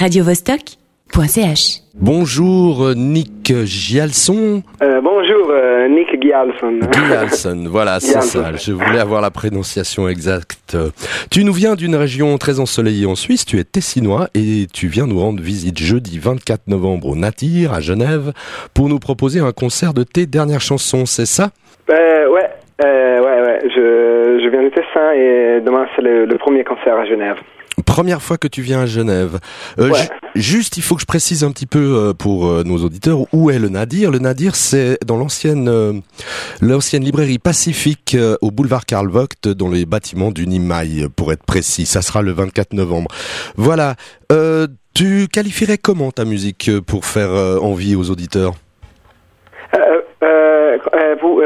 radiovostok.ch. Bonjour Nick Gialson. Euh, bonjour, euh, Nick Gialson. Gialson, voilà, c'est ça. Je voulais avoir la prononciation exacte. Tu nous viens d'une région très ensoleillée en Suisse, tu es tessinois et tu viens nous rendre visite jeudi 24 novembre au Natir, à Genève, pour nous proposer un concert de tes dernières chansons, c'est ça? Euh, ouais, euh, ouais, ouais. Je, je viens de Tessin et demain c'est le, le premier concert à Genève. Première fois que tu viens à Genève. Euh, Ouais. ju- juste, il faut que je précise un petit peu euh, pour euh, nos auditeurs où est le Nadir. Le Nadir, c'est dans l'ancienne l'ancienne librairie Pacifique au boulevard Karl Vogt, dans les bâtiments du Nimaï, pour être précis. Ça sera le 24 novembre. Voilà. Tu qualifierais comment ta musique pour faire envie aux auditeurs? Vous,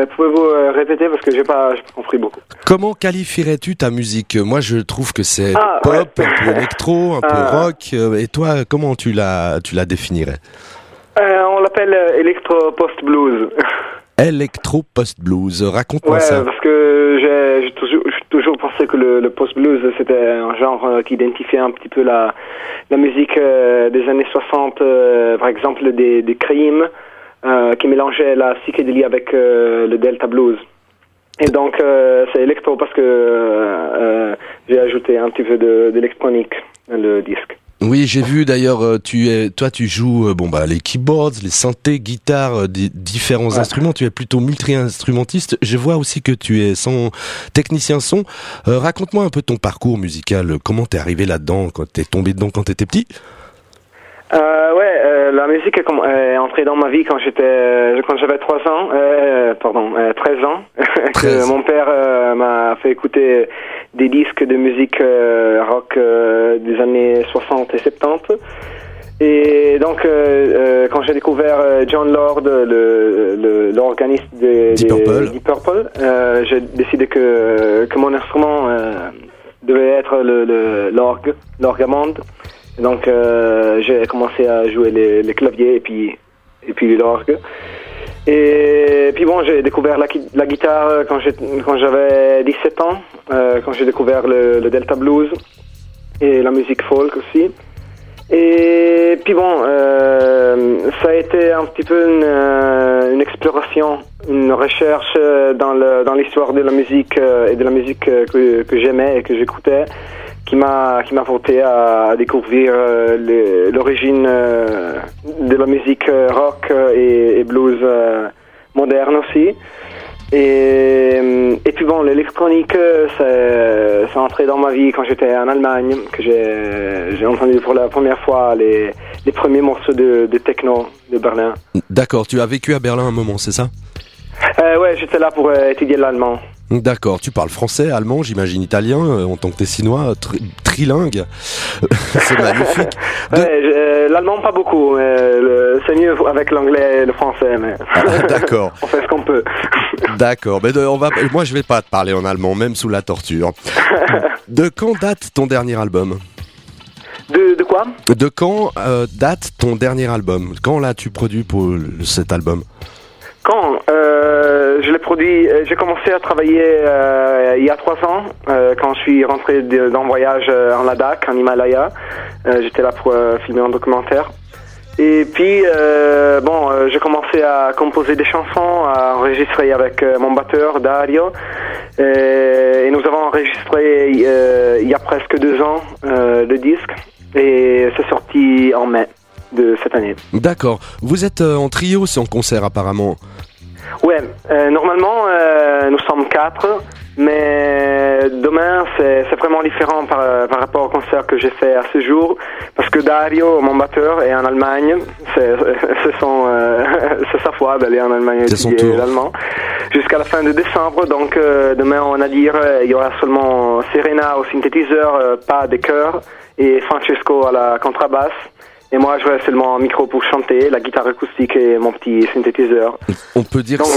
euh, vous, pouvez-vous euh, répéter parce que j'ai pas, pas compris beaucoup. Comment qualifierais-tu ta musique? Moi, je trouve que c'est Ah, pop, ouais. un peu électro, un peu Ah. rock. euh, Et toi, comment tu la tu la définirais? On l'appelle Electro Post Blues. Electro post blues. Raconte-moi ouais, ça. parce que j'ai, toujours, pensé que le, le post blues c'était un genre euh, qui identifiait un petit peu la, la musique euh, des années 60, euh, par exemple des, des Cream, euh, qui mélangeait la psychédélie avec euh, le delta blues. Et donc euh, c'est électro parce que euh, euh, j'ai ajouté un petit peu d'électronique dans le disque. Oui, j'ai vu d'ailleurs. euh, Tu es, toi, tu joues euh, bon bah les keyboards, les synthés, guitares, euh, des différents Ouais. instruments. Tu es plutôt multi-instrumentiste. Je vois aussi que tu es son technicien son. Euh, Raconte-moi un peu ton parcours musical. Comment t'es arrivé là-dedans Quand t'es tombé dedans quand t'étais petit? Euh, ouais, euh, la musique est, entrée dans ma vie quand j'étais, euh, quand j'avais 3 ans, euh, pardon, euh, 13 ans. que 13. mon père euh, m'a fait écouter des disques de musique euh, rock euh, des années 60 et 70. Et donc, euh, euh, quand j'ai découvert euh, John Lord, le, le- l'organiste des, Deep Purple. Deep Purple, euh, j'ai décidé que, que mon instrument euh, devait être l'orgue, l'orgue amande. Donc euh, j'ai commencé à jouer les, les claviers et puis et puis l'orgue. Et puis bon, j'ai découvert la, gui- la guitare quand j'avais 17 ans, euh, quand j'ai découvert le, Delta Blues et la musique folk aussi. Et puis bon, euh, ça a été un petit peu une, exploration, une recherche dans le dans l'histoire de la musique et de la musique que, que j'aimais et que j'écoutais, qui m'a qui m'a porté à, découvrir euh, l'origine euh, de la musique euh, rock et, et blues euh, moderne aussi. Et, et puis bon, l'électronique, c'est c'est entré dans ma vie quand j'étais en Allemagne, que j'ai j'ai entendu pour la première fois les, les premiers morceaux de, de techno de Berlin. D'accord. Tu as vécu à Berlin un moment, c'est ça? Euh, ouais, j'étais là pour étudier l'allemand. D'accord. Tu parles français, allemand, j'imagine italien, euh, en tant que tessinois, tri- trilingue. c'est magnifique. De- Ouais, je- euh, l'allemand pas beaucoup, c'est mieux avec l'anglais et le français, mais D'accord. on fait ce qu'on peut. D'accord, mais de- on va, moi je vais pas te parler en allemand, même sous la torture. De quand date ton dernier album? De, de quoi? De quand euh, date ton dernier album? Quand l'as-tu produit pour cet album? Produit, euh, j'ai commencé à travailler euh, il y a trois ans, euh, quand je suis rentré d'un voyage en Ladakh, en Himalaya. J'étais là pour filmer un documentaire. Et puis, bon, j'ai commencé à composer des chansons, à enregistrer avec mon batteur Dario. Et nous avons enregistré il y a presque deux ans le disque. Et c'est sorti en mai de cette année. D'accord. Vous êtes en trio, c'est en concert apparemment. Ouais, euh, normalement euh, nous sommes quatre, mais demain c'est vraiment différent par, par rapport au concert que j'ai fait à ce jour, parce que Dario, mon batteur, est en Allemagne, c'est euh, sa foi d'aller en Allemagne étudier l'allemand, jusqu'à la fin de décembre, donc euh, demain on a dire euh, il y aura seulement Serena au synthétiseur, euh, pas des chœurs, et Francesco à la contrebasse. Et moi, je reste seulement un micro pour chanter, la guitare acoustique et mon petit synthétiseur. On peut dire Donc,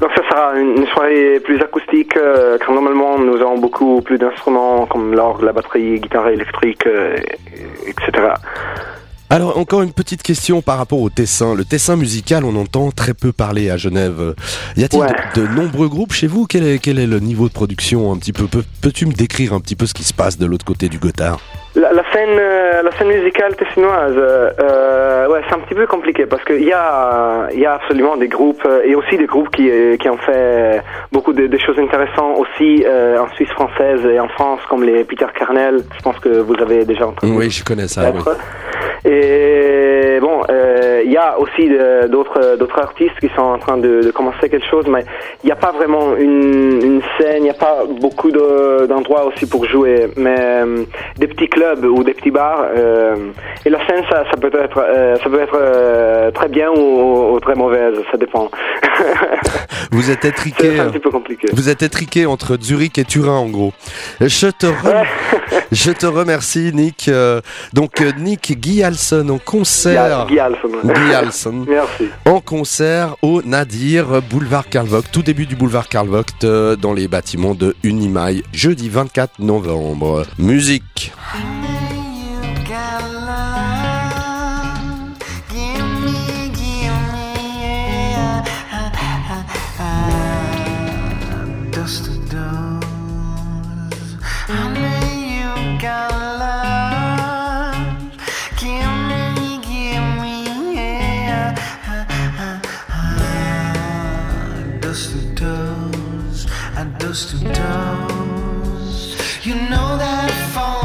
donc ça sera une, soirée plus acoustique, euh, car normalement nous avons beaucoup plus d'instruments comme l'orgue, la batterie, guitare électrique, euh, et- etc. Alors encore une petite question par rapport au Tessin. Le Tessin musical, on entend très peu parler à Genève. Y a-t-il de, nombreux groupes chez vous? Quel est, quel est le niveau de production un petit peu? Peux-tu me décrire un petit peu ce qui se passe de l'autre côté du Gothard? La, scène, euh, la scène musicale tessinoise, euh, ouais, c'est un petit peu compliqué parce qu'il y a, y a absolument des groupes euh, et aussi des groupes qui, qui ont fait beaucoup de, choses intéressantes aussi en Suisse française et en France, comme les Peter Carnel. Je pense que vous avez déjà entendu. Oui, je connais ça. Oui. Et bon, il y a aussi d'autres d'autres artistes qui sont en train de, commencer quelque chose, mais il n'y a pas vraiment une, une scène, il n'y a pas beaucoup d'endroits aussi pour jouer, mais des petits clubs ou des petits bars. Euh, et la scène, ça, ça peut être, euh, ça peut être euh, très bien ou, très mauvaise, ça dépend. vous êtes étriqué. un petit peu compliqué. Vous êtes étriqué entre Zurich et Turin, en gros. Je te, je te remercie, Nick. donc, Nick Guy en concert. Guy Alson. Merci. En concert au Nadir, boulevard Karl Vogt, tout début du boulevard Karl Vogt, dans les bâtiments de Unimail, jeudi 24 novembre. Musique. and those two toes. You know that phone.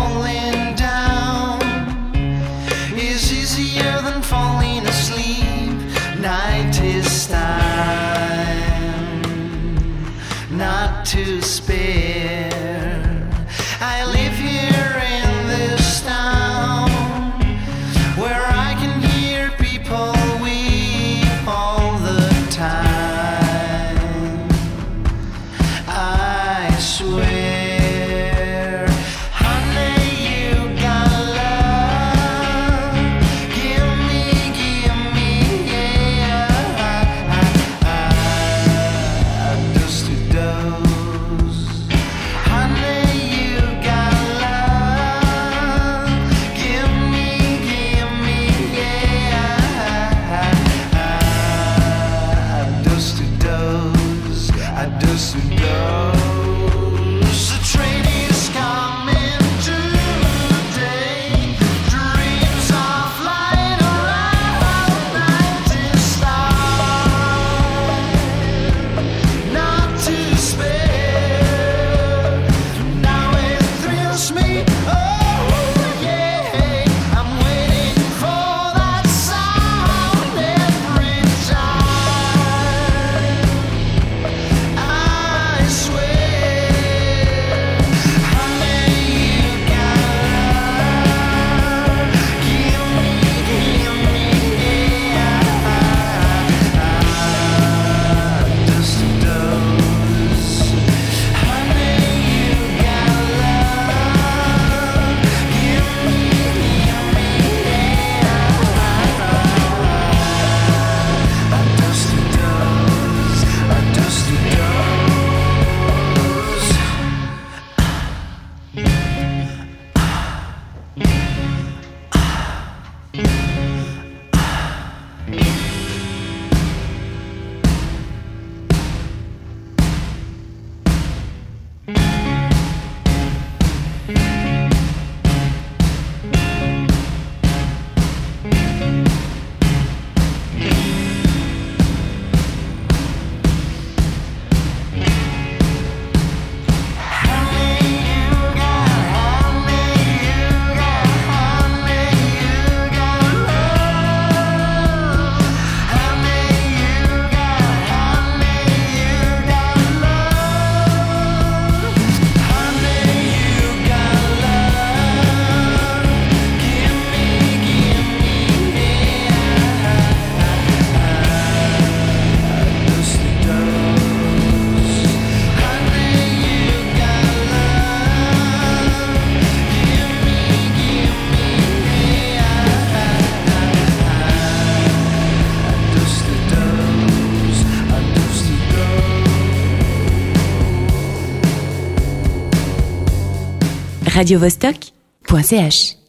radiovostok.ch